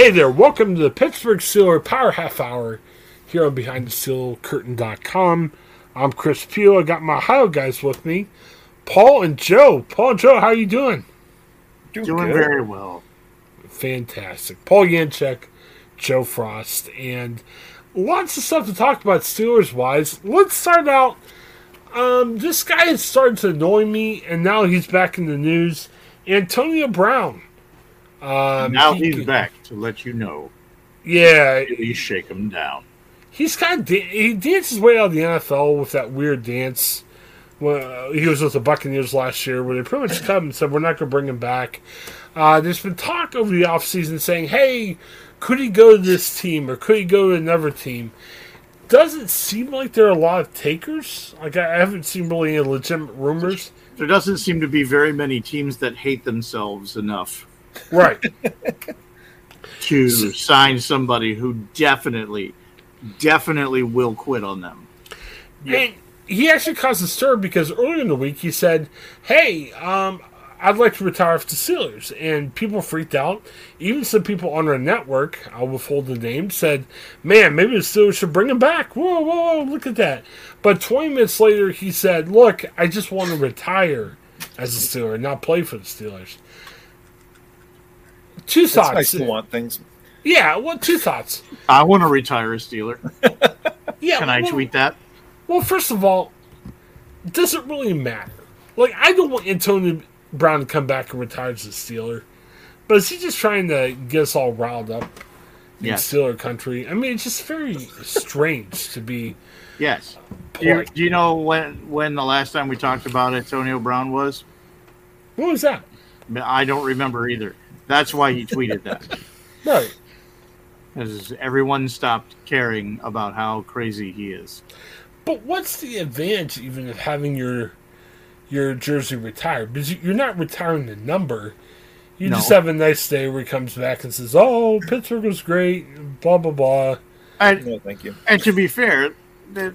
Hey there, welcome to the Pittsburgh Steelers Power Half Hour here on BehindTheSteelCurtain.com. I'm Chris Pugh. I got my Ohio guys with me, Paul and Joe. Paul and Joe, how are you doing? Doing, doing very well. Fantastic. Paul Yanchek, Joe Frost, and lots of stuff to talk about Steelers wise. Let's start out. Um, this guy has started to annoy me, and now he's back in the news. Antonio Brown. Um, now he, he's back to let you know. Yeah, you shake him down. He's kind of he danced his way out of the NFL with that weird dance. Well, he was with the Buccaneers last year, where they pretty much him and said, "We're not going to bring him back." Uh, there's been talk over the offseason saying, "Hey, could he go to this team or could he go to another team?" Doesn't seem like there are a lot of takers. Like I haven't seen really any legitimate rumors. There doesn't seem to be very many teams that hate themselves enough right to sign somebody who definitely definitely will quit on them and he actually caused a stir because earlier in the week he said hey um, I'd like to retire for the Steelers. And people freaked out. Even some people on our network, I'll withhold the name, said, man, maybe the Steelers should bring him back. Whoa, whoa, whoa, look at that. But 20 minutes later, he said, look, I just want to retire as a Steeler, not play for the Steelers two it's thoughts. Nice to want things. Yeah, well, two thoughts. I want to retire a Steeler. yeah, can I well, tweet that? Well, first of all, does it really matter? Like, I don't want Antonio Brown to come back and retire as a Steeler, but is he just trying to get us all riled up in yes. Steeler country? I mean, it's just very strange to be. Yes. Do you, do you know when when the last time we talked about Antonio Brown was? What was that? I don't remember either. That's why he tweeted that. right. Because everyone stopped caring about how crazy he is. But what's the advantage even of having your your jersey retired? Because you're not retiring the number. You no. just have a nice day where he comes back and says, "Oh, Pittsburgh was great," blah blah blah. And, no, thank you. And to be fair, the,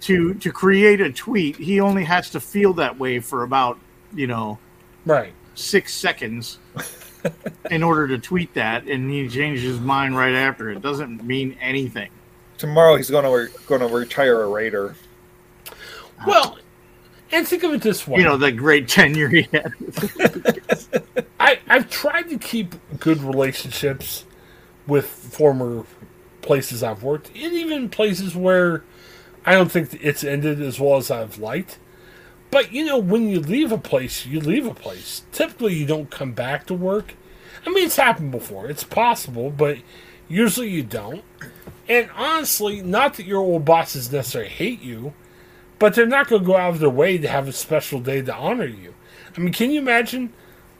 to to create a tweet, he only has to feel that way for about you know, right, six seconds in order to tweet that, and he changed his mind right after. It doesn't mean anything. Tomorrow he's going to re- going to retire a Raider. Uh, well, And think of it this way. You know, the great tenure he had. I, I've tried to keep good relationships with former places I've worked, and even places where I don't think it's ended as well as I've liked. But you know, when you leave a place, you leave a place. Typically, you don't come back to work. I mean, it's happened before. It's possible, but usually you don't. And honestly, not that your old bosses necessarily hate you, but they're not going to go out of their way to have a special day to honor you. I mean, can you imagine?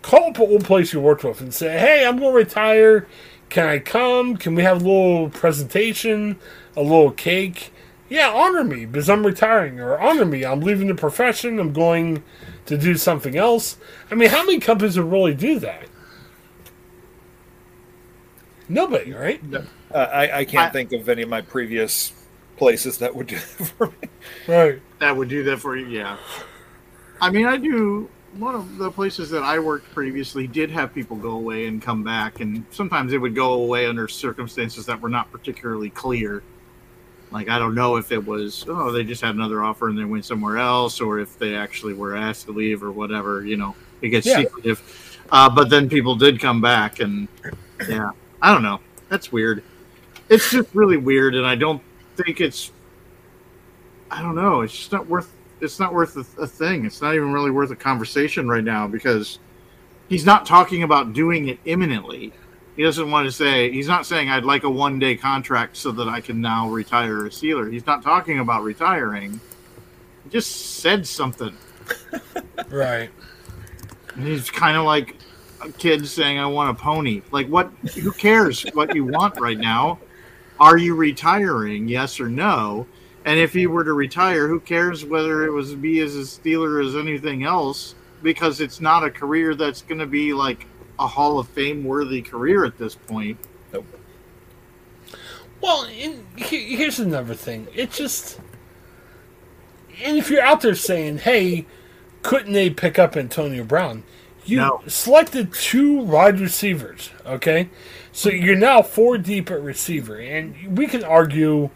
Call up an old place you worked with and say, "Hey, I'm going to retire. Can I come? Can we have a little presentation, a little cake?" Yeah, honor me because I'm retiring, or honor me, I'm leaving the profession. I'm going to do something else. I mean, how many companies would really do that? Nobody, right? Uh, I, I can't think of any of my previous places that would do that for me. Right. That would do that for you, yeah. I mean, I do. One of the places that I worked previously did have people go away and come back, and sometimes they would go away under circumstances that were not particularly clear. Like, I don't know if it was, oh, they just had another offer and they went somewhere else, or if they actually were asked to leave or whatever, you know, it gets Yeah. secretive. Uh, but then people did come back, and yeah, I don't know. That's weird. It's just really weird, and I don't think it's I don't know. It's just not worth. It's not worth a, a thing. It's not even really worth a conversation right now because he's not talking about doing it imminently. He doesn't want to say. He's not saying I'd like a one day contract so that I can now retire a Steeler. He's not talking about retiring. He just said something. Right. And he's kind of like a kid saying, "I want a pony." Like, what? Who cares what you want right now? Are you retiring? Yes or no? And if he were to retire, who cares whether it was be as a Steeler as anything else? Because it's not a career that's going to be like a Hall of Fame worthy career at this point. Nope. Well, and he- here's another thing. It's just, and if you're out there saying, "Hey, couldn't they pick up Antonio Brown?" You No. selected two wide receivers. Okay, so you're now four deep at receiver, and we can argue,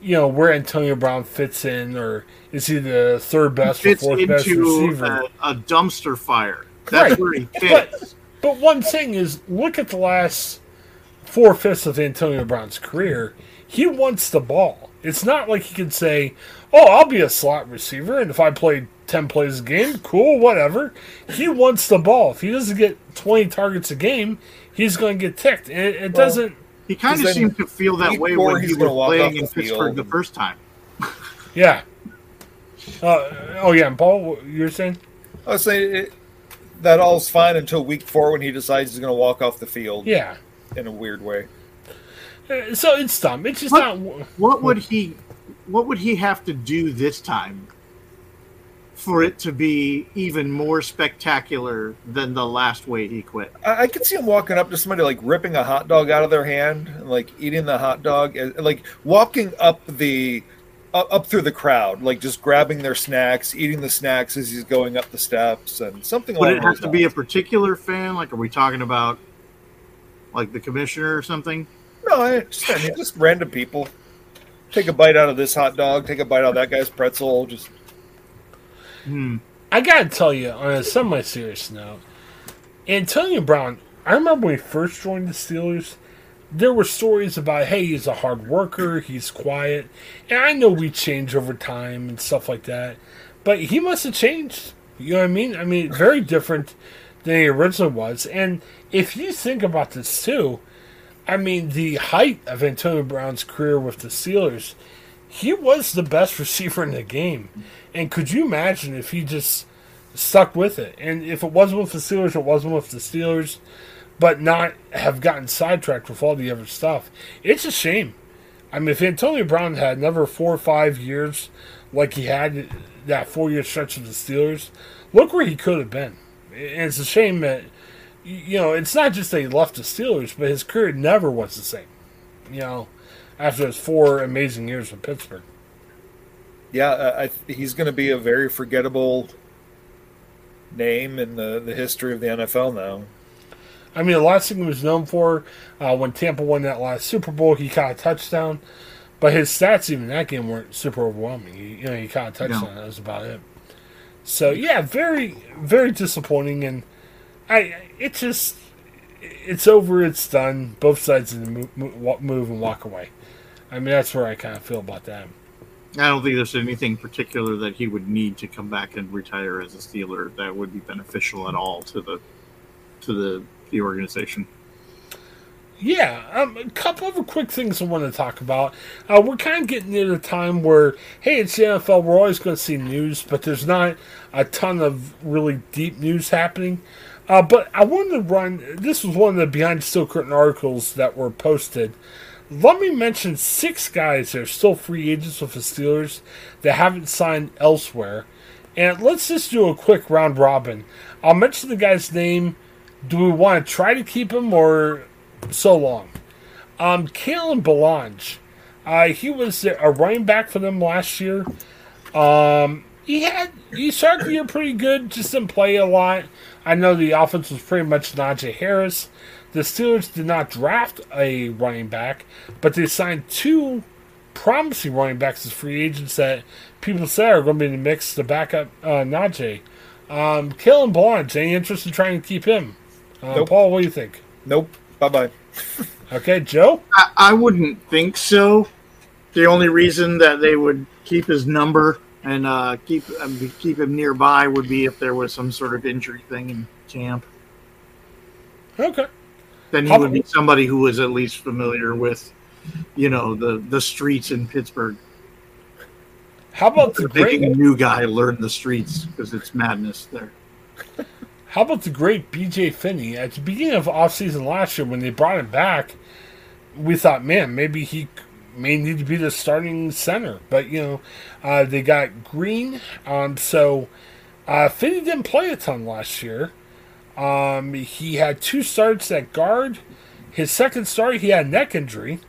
you know, where Antonio Brown fits in, or is he the third best or Fits fourth best into receiver? a, a dumpster fire. That's Right. where he fits. but one thing is, look at the last four fifths of Antonio Brown's career. He wants the ball. It's not like he can say, "Oh, I'll be a slot receiver, and if I play ten plays a game, cool, whatever." He wants the ball. If he doesn't get twenty targets a game, he's going to get ticked. And it, it Well, doesn't. He kind of seemed to feel that way before when he was gonna walk off playing the in Pittsburgh field the first time. Yeah. Uh, oh yeah, and Paul, you're saying? I was saying it, that all's fine until week four when he decides he's going to walk off the field. Yeah. In a weird way. Uh, So it's dumb. It's just What, not. what would he what would he have to do this time for it to be even more spectacular than the last way he quit? I, I could see him walking up to somebody like ripping a hot dog out of their hand, and, like eating the hot dog, and, like walking up the up, up through the crowd, like just grabbing their snacks, eating the snacks as he's going up the steps, and something. Like that. Would it have those to be a particular fan? Like are we talking about like the commissioner or something? No, I just, I mean, just random people. Take a bite out of this hot dog. Take a bite out of that guy's pretzel. Just hmm. I gotta tell you, on a semi serious note, Antonio Brown, I remember when he first joined the Steelers, there were stories about, hey, he's a hard worker, he's quiet. And I know we change over time and stuff like that, but he must have changed. You know what I mean? I mean, very different than he originally was. And if you think about this too, I mean, the height of Antonio Brown's career with the Steelers, he was the best receiver in the game. And could you imagine if he just stuck with it? And if it wasn't with the Steelers, it wasn't with the Steelers, but not have gotten sidetracked with all the other stuff. It's a shame. I mean, if Antonio Brown had another four or five years like he had that four year stretch of the Steelers, look where he could have been. And it's a shame that, you know, it's not just that he left the Steelers, but his career never was the same, you know, after his four amazing years with Pittsburgh. yeah, I, he's going to be a very forgettable name in the the history of the NFL now. I mean, the last thing he was known for uh, when Tampa won that last Super Bowl, he caught a touchdown, but his stats even that game weren't super overwhelming. He, you know, he caught a touchdown. That was about it. So yeah, very very disappointing, and I it just it's over, it's done. Both sides move, move and walk away. I mean that's where I kind of feel about that. I don't think there's anything particular that he would need to come back and retire as a Steeler that would be beneficial at all to the to the the organization. Yeah, um, a couple of quick things I want to talk about. Uh, we're kind of getting near the time where, hey, it's the NFL. We're always going to see news, but there's not a ton of really deep news happening. Uh, but I wanted to run. This was one of the behind the steel curtain articles that were posted. Let me mention six guys that are still free agents with the Steelers that haven't signed elsewhere. And let's just do a quick round robin. I'll mention the guy's name. Do we want to try to keep him or so long. Um, Kalen Ballage, uh, he was a running back for them last year. Um, he had he started the year pretty good, just didn't play a lot. I know the offense was pretty much Najee Harris. The Steelers did not draft a running back, but they signed two promising running backs as free agents that people say are going to be in the mix to back up uh, Najee. Um, Kalen Ballage, any interest in trying to keep him? Uh, Nope. Paul, what do you think? Nope. Bye bye. Okay, Joe? I, I wouldn't think so. The only reason that they would keep his number and uh, keep um, keep him nearby would be if there was some sort of injury thing in camp. Okay. Then he How would be somebody who was at least familiar with, you know, the the streets in Pittsburgh. How about the making a new guy learn the streets because it's madness there. How about the great BJ Finney at the beginning of offseason last year when they brought him back? We thought, man, maybe he may need to be the starting center, but you know, uh, they got Green, um, so uh, Finney didn't play a ton last year. Um, he had two starts at guard. His second start, he had neck injury,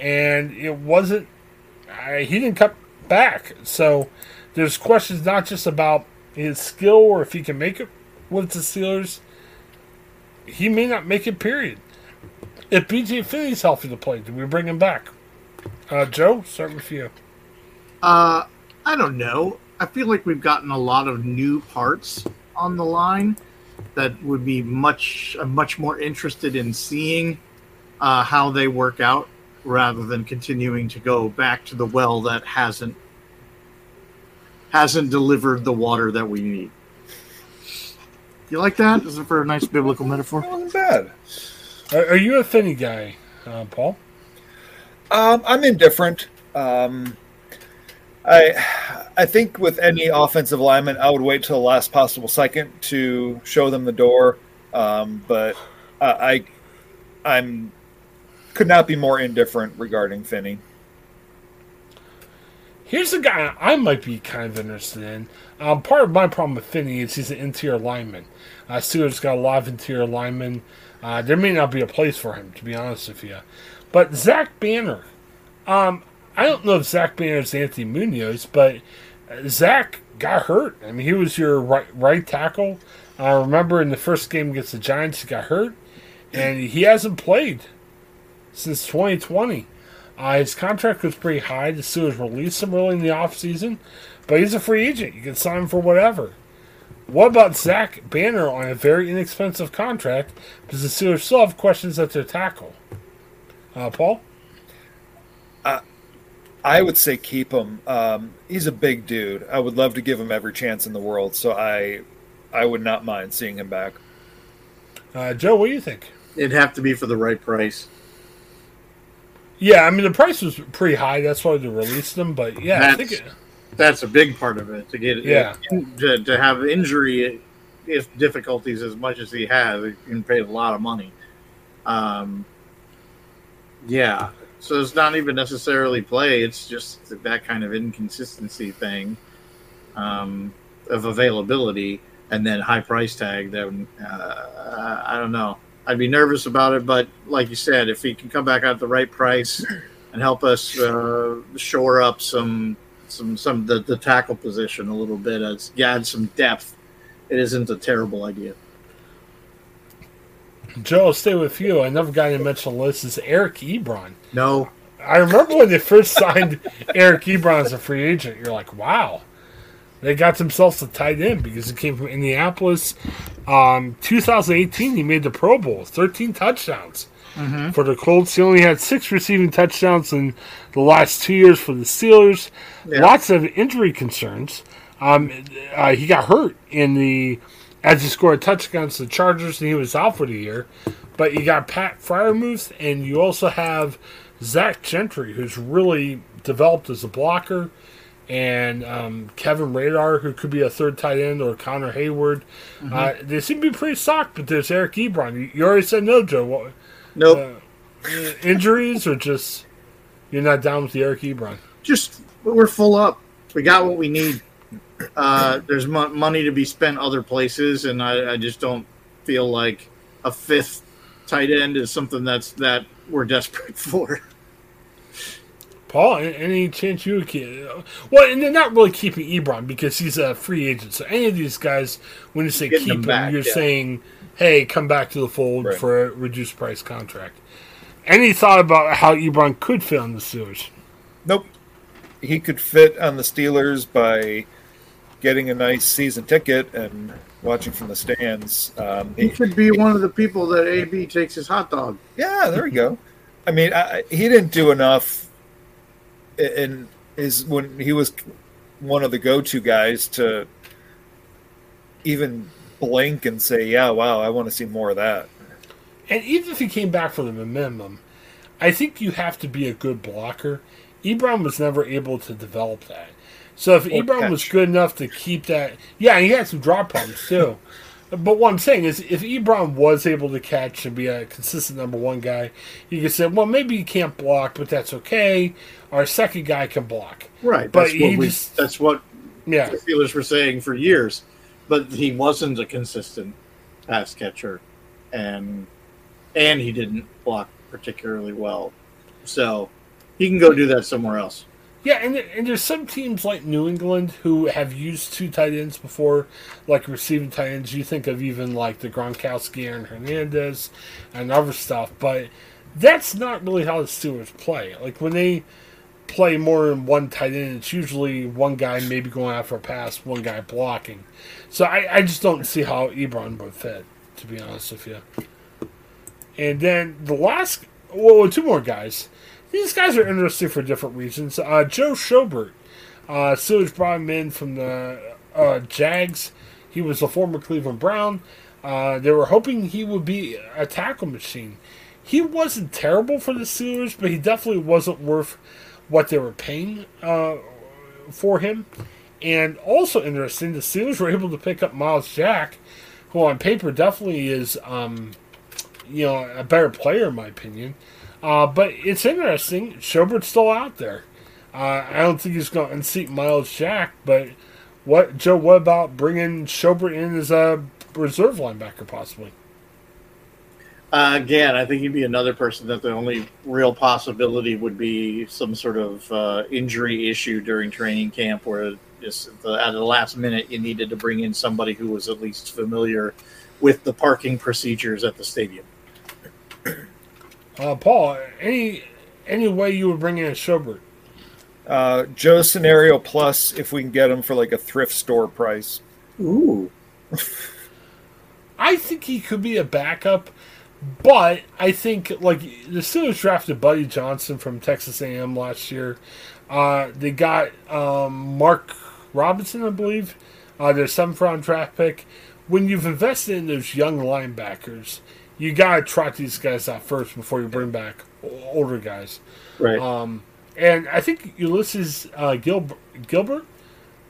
and it wasn't. Uh, he didn't come back. So there's questions not just about his skill or if he can make it with the Steelers. He may not make it. Period. If BJ Finney's healthy to play, do we bring him back? Uh, Joe, start with you. Uh, I don't know. I feel like we've gotten a lot of new parts on the line that would be much much more interested in seeing uh, how they work out rather than continuing to go back to the well that hasn't hasn't delivered the water that we need. You like that? Is it for a nice biblical metaphor? Wasn't bad. Are, are you a Finney guy, uh, Paul? Um, I'm indifferent. Um, I I think with any offensive lineman, I would wait till the last possible second to show them the door. Um, but uh, I I'm could not be more indifferent regarding Finney. Here's a guy I might be kind of interested in. Um, part of my problem with Finney is he's an interior lineman. Uh, Steelers got a lot of interior linemen. Uh, there may not be a place for him, to be honest with you. But Zach Banner, um, I don't know if Zach Banner is Anthony Munoz, but Zach got hurt. I mean, he was your right, right tackle. I remember in the first game against the Giants, he got hurt, and he hasn't played since 2020. Uh, his contract was pretty high. The Steelers released him early in the offseason, but he's a free agent. You can sign him for whatever. What about Zach Banner on a very inexpensive contract? Because the Steelers still have questions at their tackle. Uh, Paul? I would say keep him. Um, he's a big dude. I would love to give him every chance in the world. So I I would not mind seeing him back. Uh, Joe, what do you think? It'd have to be for the right price. Yeah, I mean, the price was pretty high. That's why they released them. But yeah, I That's- think it, That's a big part of it to get it. Yeah. to, to have injury if difficulties as much as he has, he can pay a lot of money. Um, yeah, so it's not even necessarily play; it's just that kind of inconsistency thing um, of availability, and then high price tag. That uh, I don't know. I'd be nervous about it, but like you said, if he can come back at the right price and help us uh, shore up some some some the, the tackle position a little bit as add some depth, it isn't a terrible idea. Joe, I'll stay with you. Another guy that mentioned on the list is Eric Ebron. No, I remember when they first signed Eric Ebron as a free agent. You're like, wow. They got themselves a tight end because he came from Indianapolis. Um, 2018, he made the Pro Bowl, 13 touchdowns Mhm. for the Colts. He only had six receiving touchdowns in the last two years for the Steelers. Yeah. Lots of injury concerns. Um, uh, he got hurt in the as he scored a touchdown against the Chargers, and he was out for the year. But you got Pat Freiermuth, and you also have Zach Gentry, who's really developed as a blocker, and um, Kevin Rader, who could be a third tight end, or Connor Heyward. Mhm. Uh, they seem to be pretty stocked, but there's Eric Ebron. You, you already said no, Joe. What, Nope. uh, injuries, or just you're not down with the Eric Ebron? Just we're full up. We got what we need. Uh, there's mo- money to be spent other places, and I, I just don't feel like a fifth tight end is something that's that we're desperate for. Paul, any chance you would keep? Well, and they're not really keeping Ebron because he's a free agent. So any of these guys, when you say Getting keep them him, back, you're yeah. saying, "Hey, come back to the fold Right. for a reduced price contract." Any thought about how Ebron could fit on the Steelers? Nope. He could fit on the Steelers by getting a nice season ticket and watching from the stands. Um, He could be one of the people that AB takes his hot dog. Yeah, there we go. I mean, I, he didn't do enough in his when he was one of the go-to guys to even blink and say, "Yeah, wow, I want to see more of that." And even if he came back for the minimum, I think you have to be a good blocker. Ebron was never able to develop that. So if Or Ebron was good enough to keep that, yeah, he had some drop problems too. but what I'm saying is, if Ebron was able to catch and be a consistent number one guy, you could say, well, maybe he can't block, but that's okay. Our second guy can block. Right. But That's he what we, just- that's what Yeah. the Steelers were saying for years. But he wasn't a consistent pass catcher, and and he didn't block particularly well. So he can go do that somewhere else. Yeah, and, and there's some teams like New England who have used two tight ends before, like receiving tight ends. You think of even like the Gronkowski, Aaron Hernandez, and other stuff, but that's not really how the Steelers play. Like when they play more than one tight end, it's usually one guy maybe going after a pass, one guy blocking. So I, I just don't see how Ebron would fit, to be honest with you. And then the last, well, two more guys. These guys are interesting for different reasons. Uh, Joe Schobert, uh, Steelers brought him in from the uh, Jags. He was a former Cleveland Brown. Uh, they were hoping he would be a tackle machine. He wasn't terrible for the Steelers, but he definitely wasn't worth what they were paying uh, for him. And also interesting, the Steelers were able to pick up Myles Jack, who on paper definitely is, um, you know, a better player in my opinion. Uh, but it's interesting. Schobert's still out there. Uh, I don't think he's going to unseat Myles Jack. But what, Joe? What about bringing Schobert in as a reserve linebacker, possibly? Uh, again, I think he'd be another person that the only real possibility would be some sort of uh, injury issue during training camp, where just at the, at the last minute you needed to bring in somebody who was at least familiar with the parking procedures at the stadium. Uh, Paul, any any way you would bring in a Schobert? Uh, Joe scenario plus if we can get him for like a thrift store price. Ooh. I think he could be a backup, but I think like the Steelers drafted Buddy Johnson from Texas A&M last year. Uh, they got um, Mark Robinson, I believe, uh, their seventh round draft pick. When you've invested in those young linebackers, you gotta trot these guys out first before you bring back older guys. Right. Um, and I think Ulysses uh, Gil- Gilbert.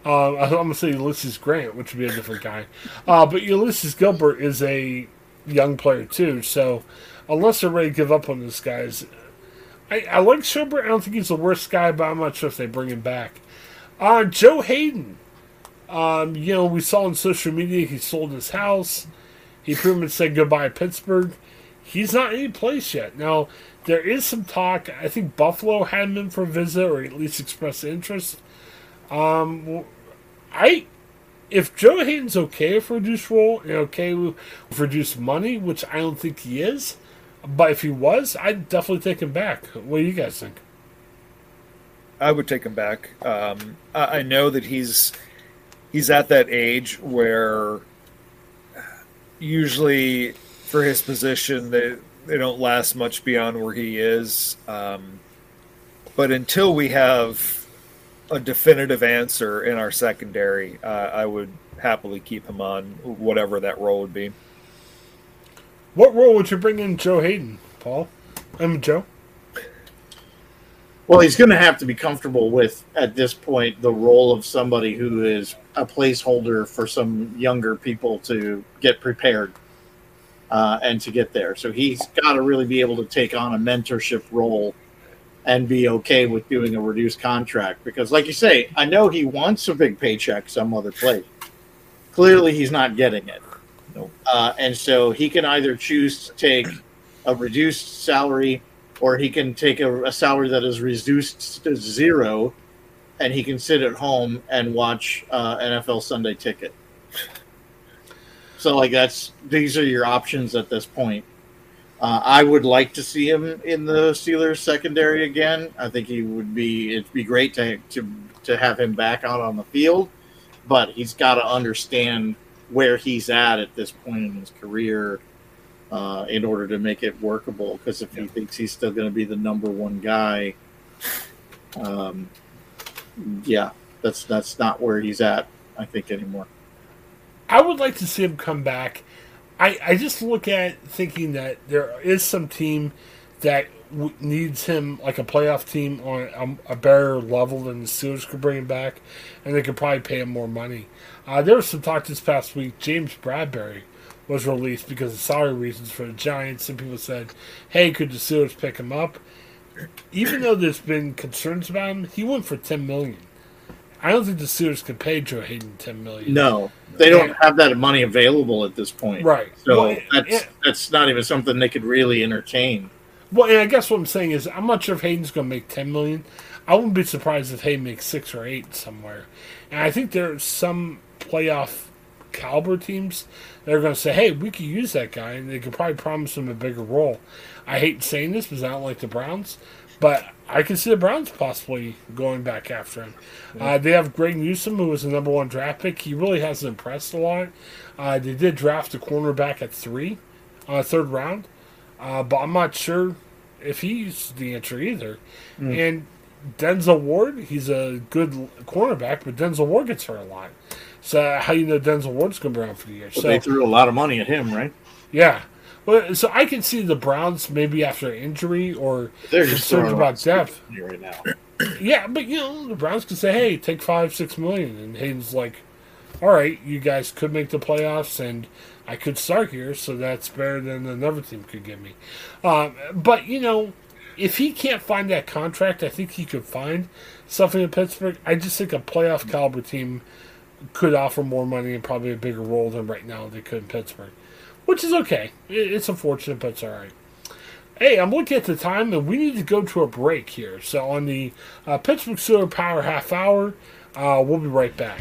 Uh, I'm gonna say Ulysses Grant, which would be a different guy. Uh, but Ulysses Gilbert is a young player too. So unless they're ready to give up on this guys, I, I like Schobert. I don't think he's the worst guy, but I'm not sure if they bring him back. Uh, Joe Haden. Um, you know, we saw on social media he sold his house. He pretty much said goodbye to Pittsburgh. He's not any place yet. Now, there is some talk. I think Buffalo had him in for a visit, or at least expressed interest. Um, I, if Joe Haden's okay for reduced role and okay with reduced money, which I don't think he is, but if he was, I'd definitely take him back. What do you guys think? I would take him back. Um, I, I know that he's he's at that age where usually for his position they they don't last much beyond where he is. Um, but until we have a definitive answer in our secondary, uh, I would happily keep him on whatever that role would be. What role would you bring in Joe Haden, Paul? I'm Joe. Well, he's going to have to be comfortable with, at this point, the role of somebody who is a placeholder for some younger people to get prepared uh, and to get there. So he's got to really be able to take on a mentorship role and be okay with doing a reduced contract. Because, like you say, I know he wants a big paycheck some other place. Clearly, he's not getting it. Uh, and so he can either choose to take a reduced salary or he can take a, a, salary that is reduced to zero and he can sit at home and watch uh, NFL Sunday Ticket. So, like, that's these are your options at this point. Uh, I would like to see him in the Steelers secondary again. I think he would be. It'd be great to to to have him back out on the field, but he's got to understand where he's at at this point in his career uh, in order to make it workable. Because if he thinks he's still going to be the number one guy, um, yeah, that's that's not where he's at. I think anymore. I would like to see him come back. I I just look at thinking that there is some team that w- needs him like a playoff team on a, a, better level than the Steelers could bring him back, and they could probably pay him more money. Uh, there was some talk this past week. James Bradberry was released because of salary reasons for the Giants, and people said, "Hey, could the Steelers pick him up?" Even though there's been concerns about him, he went for ten million. I don't think the Steelers could pay Joe Haden ten million. No, they don't have that money available at this point. Right. So well, that's that's not even something they could really entertain. Well, and I guess what I'm saying is I'm not sure if Haden's going to make ten million. I wouldn't be surprised if Haden makes six or eight somewhere. And I think there's some playoff caliber teams that are going to say, "Hey, we could use that guy," and they could probably promise him a bigger role. I hate saying this because I don't like the Browns, but I can see the Browns possibly going back after him. Uh, they have Greg Newsome, who was the number one draft pick. He really hasn't impressed a lot. Uh, they did draft a cornerback at three, uh, third round, uh, but I'm not sure if he's the answer either. Mm. And Denzel Ward, he's a good cornerback, but Denzel Ward gets hurt a lot. So how you know Denzel Ward's going to be around for the year? Well, so they threw a lot of money at him, right? Yeah. Well, so I can see the Browns maybe after injury or they're concerned about depth right now. yeah, but you know the Browns could say, "Hey, take five, six million," and Haden's like, "All right, you guys could make the playoffs, and I could start here, so that's better than another team could give me." Um, but you know, if he can't find that contract, I think he could find something in Pittsburgh. I just think a playoff caliber team could offer more money and probably a bigger role than right now they could in Pittsburgh, which is okay. It's unfortunate, but it's all right. Hey, I'm looking at the time, and we need to go to a break here. So on the uh, Pittsburgh Steelers Power Half Hour, uh, we'll be right back.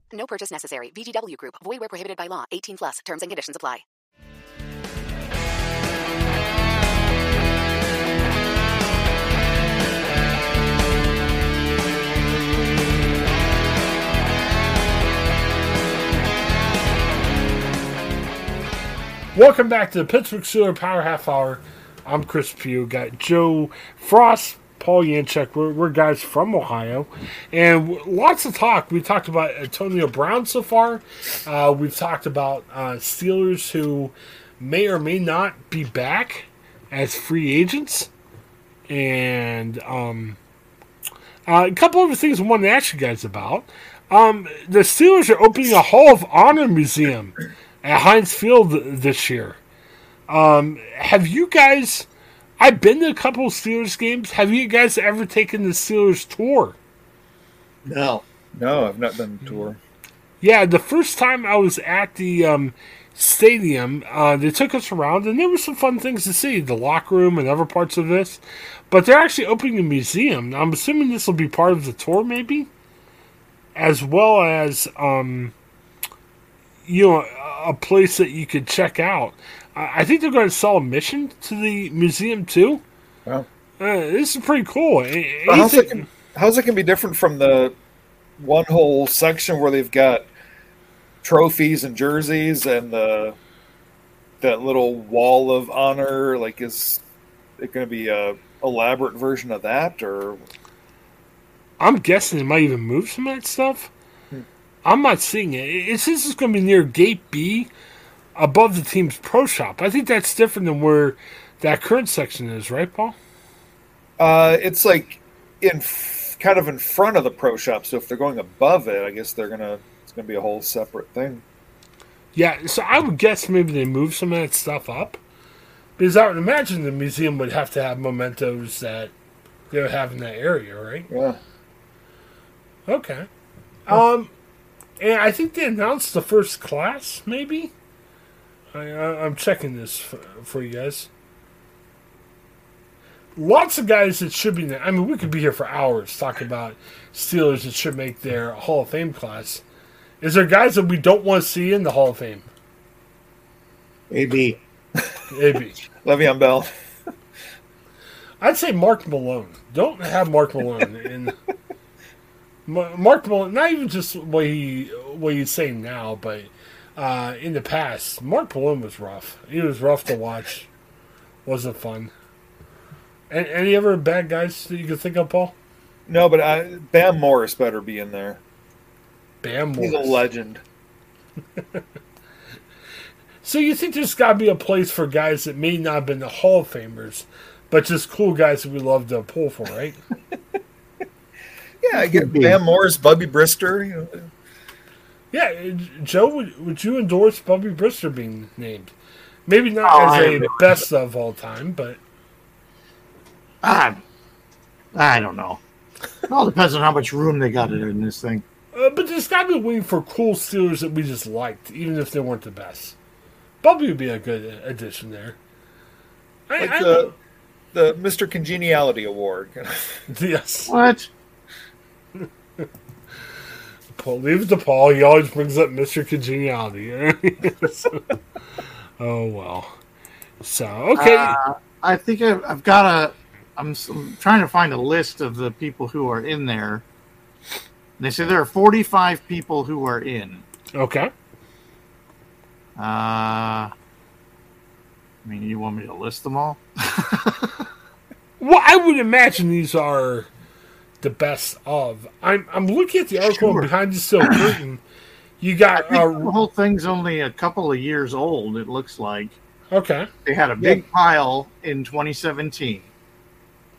No purchase necessary. VGW Group. Void where prohibited by law. 18 plus. Terms and conditions apply. Welcome back to the Pittsburgh Steelers Power Half Hour. I'm Chris Pugh. Got Joe Frost, Paul Yanchek. We're, we're guys from Ohio, and lots of talk. We talked about Antonio Brown so far. Uh, we've talked about uh, Steelers who may or may not be back as free agents, and um, uh, a couple other things I wanted to ask you guys about. Um, the Steelers are opening a Hall of Honor museum at Heinz Field this year. Um, have you guys? I've been to a couple of Steelers games. Have you guys ever taken the Steelers tour? No. No, I've not done a tour. Yeah, the first time I was at the um, stadium, uh, they took us around, and there were some fun things to see the locker room and other parts of this. But they're actually opening a museum. I'm assuming this will be part of the tour, maybe, as well as um, you know a place that you could check out. I think they're going to sell a mission to the museum too. Wow. Uh, this is pretty cool. How's it, can, how's it can be different from the one whole section where they've got trophies and jerseys and the that little wall of honor? Like, is it going to be a elaborate version of that, or I'm guessing they might even move some of that stuff. I'm not seeing it. It says it's going to be near Gate B, above the team's pro shop. I think that's different than where that current section is, right, Paul? uh, it's like in f- kind of in front of the pro shop? So if they're going above it, I guess they're gonna it's gonna be a whole separate thing. Yeah, so I would guess maybe they move some of that stuff up. Because I would imagine the museum would have to have mementos that they would have in that area, right? Yeah. Okay. Um, and I think they announced the first class, maybe? I, I'm checking this for, for you guys. Lots of guys that should be there. I mean, we could be here for hours talking about Steelers that should make their Hall of Fame class. Is there guys that we don't want to see in the Hall of Fame? AB. AB. Le'Veon Bell. I'd say Mark Malone. Don't have Mark Malone in. Mark Malone, not even just what he what he's saying now, but uh, in the past, Mark Malone was rough. He was rough to watch. Wasn't fun. And any other bad guys that you can think of, Paul? No, but I, Bam Morris better be in there. Bam He's Morris. a legend. So you think there's got to be a place for guys that may not have been the Hall of Famers, but just cool guys that we love to pull for, right? Yeah, I get Bam Morris, Bubby Brister. You know, Yeah, uh, Joe, would, would you endorse Bubby Brister being named? Maybe not Oh, as I a endorse best of all time, but I, I don't know. It all depends on how much room they got in this thing. uh, but there's got to be a way for cool Steelers that we just liked, even if they weren't the best. Bubby would be a good addition there. I, like I- the the Mr. Congeniality Award. yes. What? Paul, leave it to Paul. He always brings up Mr. Congeniality. oh well. So okay. Uh, I think I've, I've got a. I'm trying to find a list of the people who are in there. They say there are 45 people who are in. okay. Uh, I mean, you want me to list them all? Well, I would imagine these are the best of. I'm I'm looking at the article Sure. behind the steel curtain. You got uh, the whole thing's only a couple of years old. It looks like okay, they had a big pile in 2017,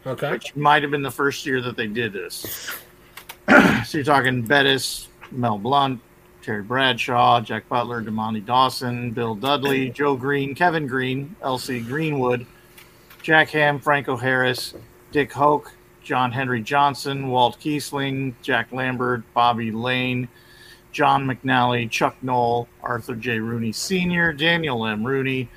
okay, which might have been the first year that they did this. so you're talking Bettis, Mel Blount, Terry Bradshaw, Jack Butler, Dermontti Dawson, Bill Dudley, Joe Greene, Kevin Greene, L.C. Greenwood, Jack Ham, Franco Harris, Dick Hoak, John Henry Johnson, Walt Kiesling, Jack Lambert, Bobby Layne, John McNally, Chuck Noll, Arthur J. Rooney Sr., Daniel M. Rooney,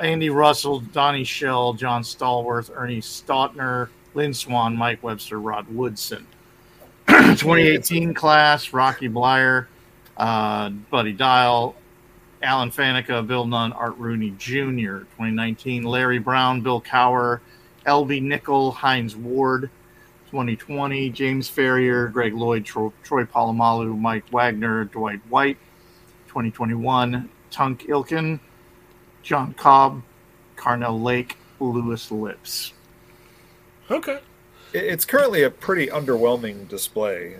Andy Russell, Donnie Shell, John Stallworth, Ernie Stautner, Lynn Swann, Mike Webster, Rod Woodson. 2018 class, Rocky Bleier, uh, Buddy Dial, Alan Faneca, Bill Nunn, Art Rooney Jr. 2019, Larry Brown, Bill Cowher, Elbie Nickel, Hines Ward. 2020, James Farrior, Greg Lloyd, Tro- Troy Polamalu, Mike Wagner, Dwight White. 2021, Tunch Ilkin, Jon Kolb, Carnell Lake, Louis Lipps. okay. It's currently a pretty underwhelming display.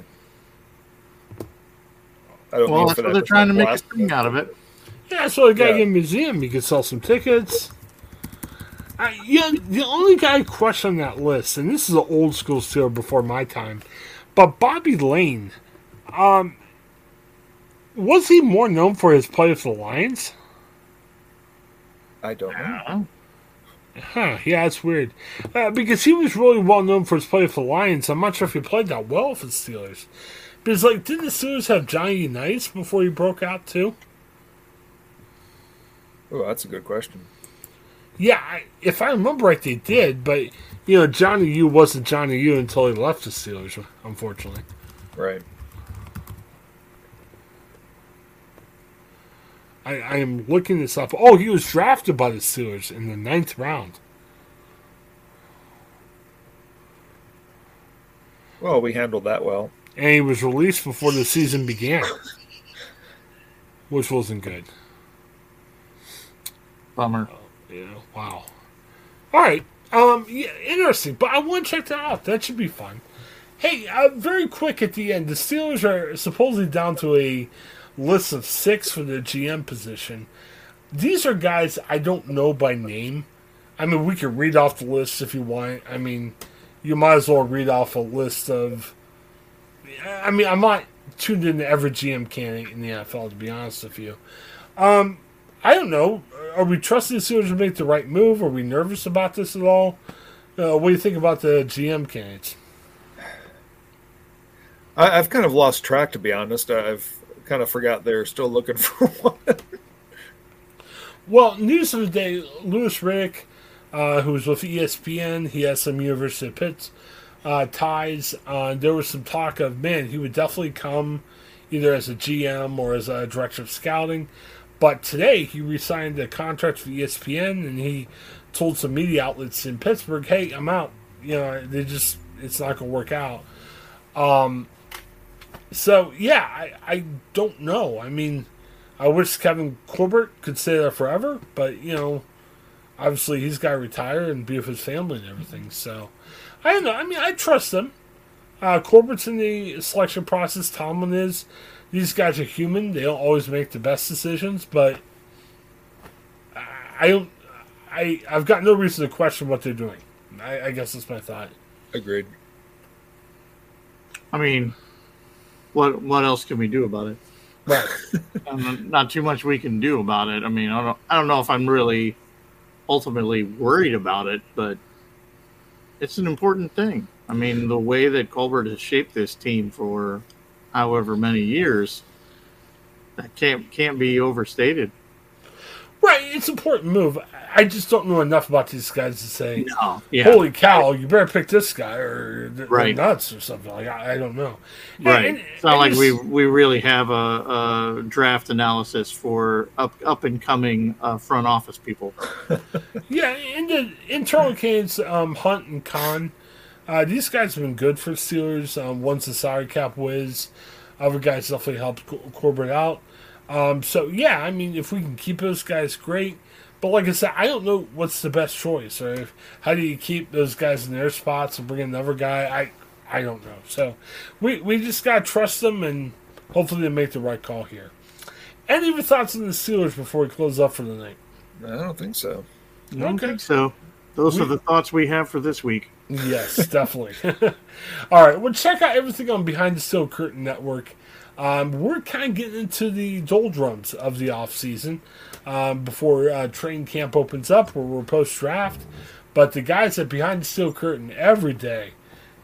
I don't Well, that's what that they're trying to make a thing out of it. Yeah, so the guy Yeah. in the museum, you could sell some tickets. Uh, yeah, the only guy I question on that list, and this is an old school steal before my time, but Bobby Layne. Um, was he more known for his play with the Lions? I don't know. Huh, yeah, that's weird. Uh, because he was really well known for his play with the Lions. I'm not sure if he played that well with the Steelers. Because, like, did the Steelers have Johnny Unitas before he broke out, too? Oh, that's a good question. Yeah, I, if I remember right, they did, but, you know, Johnny U wasn't Johnny U until he left the Steelers, unfortunately. Right. I, I am looking this up. Oh, he was drafted by the Steelers in the ninth round. Well, we handled that well. And he was released before the season began, which wasn't good. Bummer. Uh, Yeah, wow. All right. Um, yeah, interesting. But I want to check that out. That should be fun. Hey, uh, very quick at the end. The Steelers are supposedly down to a list of six for the GM position. These are guys I don't know by name. I mean, we could read off the list if you want. I mean, you might as well read off a list of. I mean, I'm not tuned into every GM candidate in the NFL, to be honest with you. Um, I don't know. Are we trusting the Steelers to make the right move? Are we nervous about this at all? Uh, what do you think about the GM candidates? I, I've kind of lost track, to be honest. I've kind of forgot they're still looking for one. Well, news of the day: Louis Riddick, uh, who's with ESPN, he has some University of Pitt uh, ties. Uh, there was some talk of man, he would definitely come either as a GM or as a director of scouting. But today he resigned a contract for ESPN, and he told some media outlets in Pittsburgh, "Hey, I'm out. You know, they just it's not going to work out." Um, so yeah, I, I don't know. I mean, I wish Kevin Colbert could stay there forever, but you know, obviously he's got to retire and be with his family and everything. So I don't know. I mean, I trust them. Uh, Colbert's in the selection process. Tomlin is. These guys are human. They don't always make the best decisions, but I don't. I I've got no reason to question what they're doing. I, I guess that's my thought. Agreed. I mean, what what else can we do about it? Right. Not too much we can do about it. I mean, I don't I don't know if I'm really ultimately worried about it, but it's an important thing. I mean, the way that Colbert has shaped this team for however many years, that can't can't be overstated. Right, it's an important move. I just don't know enough about these guys to say, No, yeah. "Holy cow, you better pick this guy," or "They're Right. nuts," or something like. I, I don't know. Right. And- it's not and like we we really have a, a draft analysis for up up and coming uh, front office people. Yeah, in the internal candidates, um, Hunt and Khan, uh, these guys have been good for Steelers. Um, one's a salary cap whiz. Other guys definitely helped Cor- Colbert out. Um, so yeah, I mean, if we can keep those guys, great. But like I said, I don't know what's the best choice, or if, how do you keep those guys in their spots and bring in another guy? I I don't know. So we we just gotta trust them, and hopefully they make the right call here. Any of your thoughts on the Steelers before we close up for the night? I don't think so. I don't Okay. think so. Those are the thoughts we have for this week. Yes, definitely. All right, well, check out everything on Behind the Steel Curtain Network. Um, we're kind of getting into the doldrums of the off season um, before uh, training camp opens up, where we're post draft. But the guys at Behind the Steel Curtain every day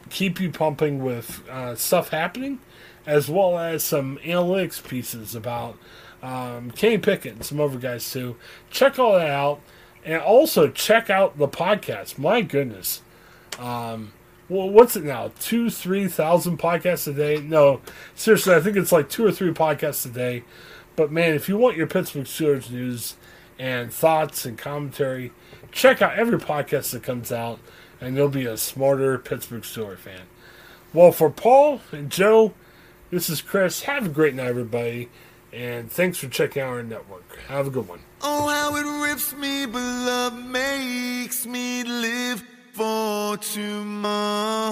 keep you pumping with uh, stuff happening, as well as some analytics pieces about um, Kenny Pickett and some other guys too. Check all that out, and also check out the podcast. My goodness, um, well, what's it now? Two, three thousand podcasts a day? No, seriously, I think it's like two or three podcasts a day. But man, if you want your Pittsburgh Steelers news and thoughts and commentary, check out every podcast that comes out, and you'll be a smarter Pittsburgh Steelers fan. Well, for Paul and Joe, this is Chris. Have a great night, everybody, and thanks for checking out our network. Have a good one. Oh, how it rips me, but love makes me live for tomorrow.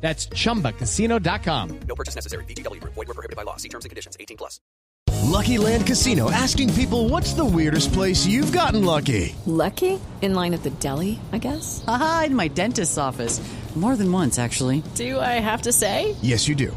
That's chumbacasino.com. No purchase necessary. VGW Group. Void were prohibited by law. See terms and conditions. 18 plus. Lucky Land Casino asking people what's the weirdest place you've gotten lucky? Lucky? In line at the deli, I guess? Aha, in my dentist's office. More than once, actually. Do I have to say? Yes, you do.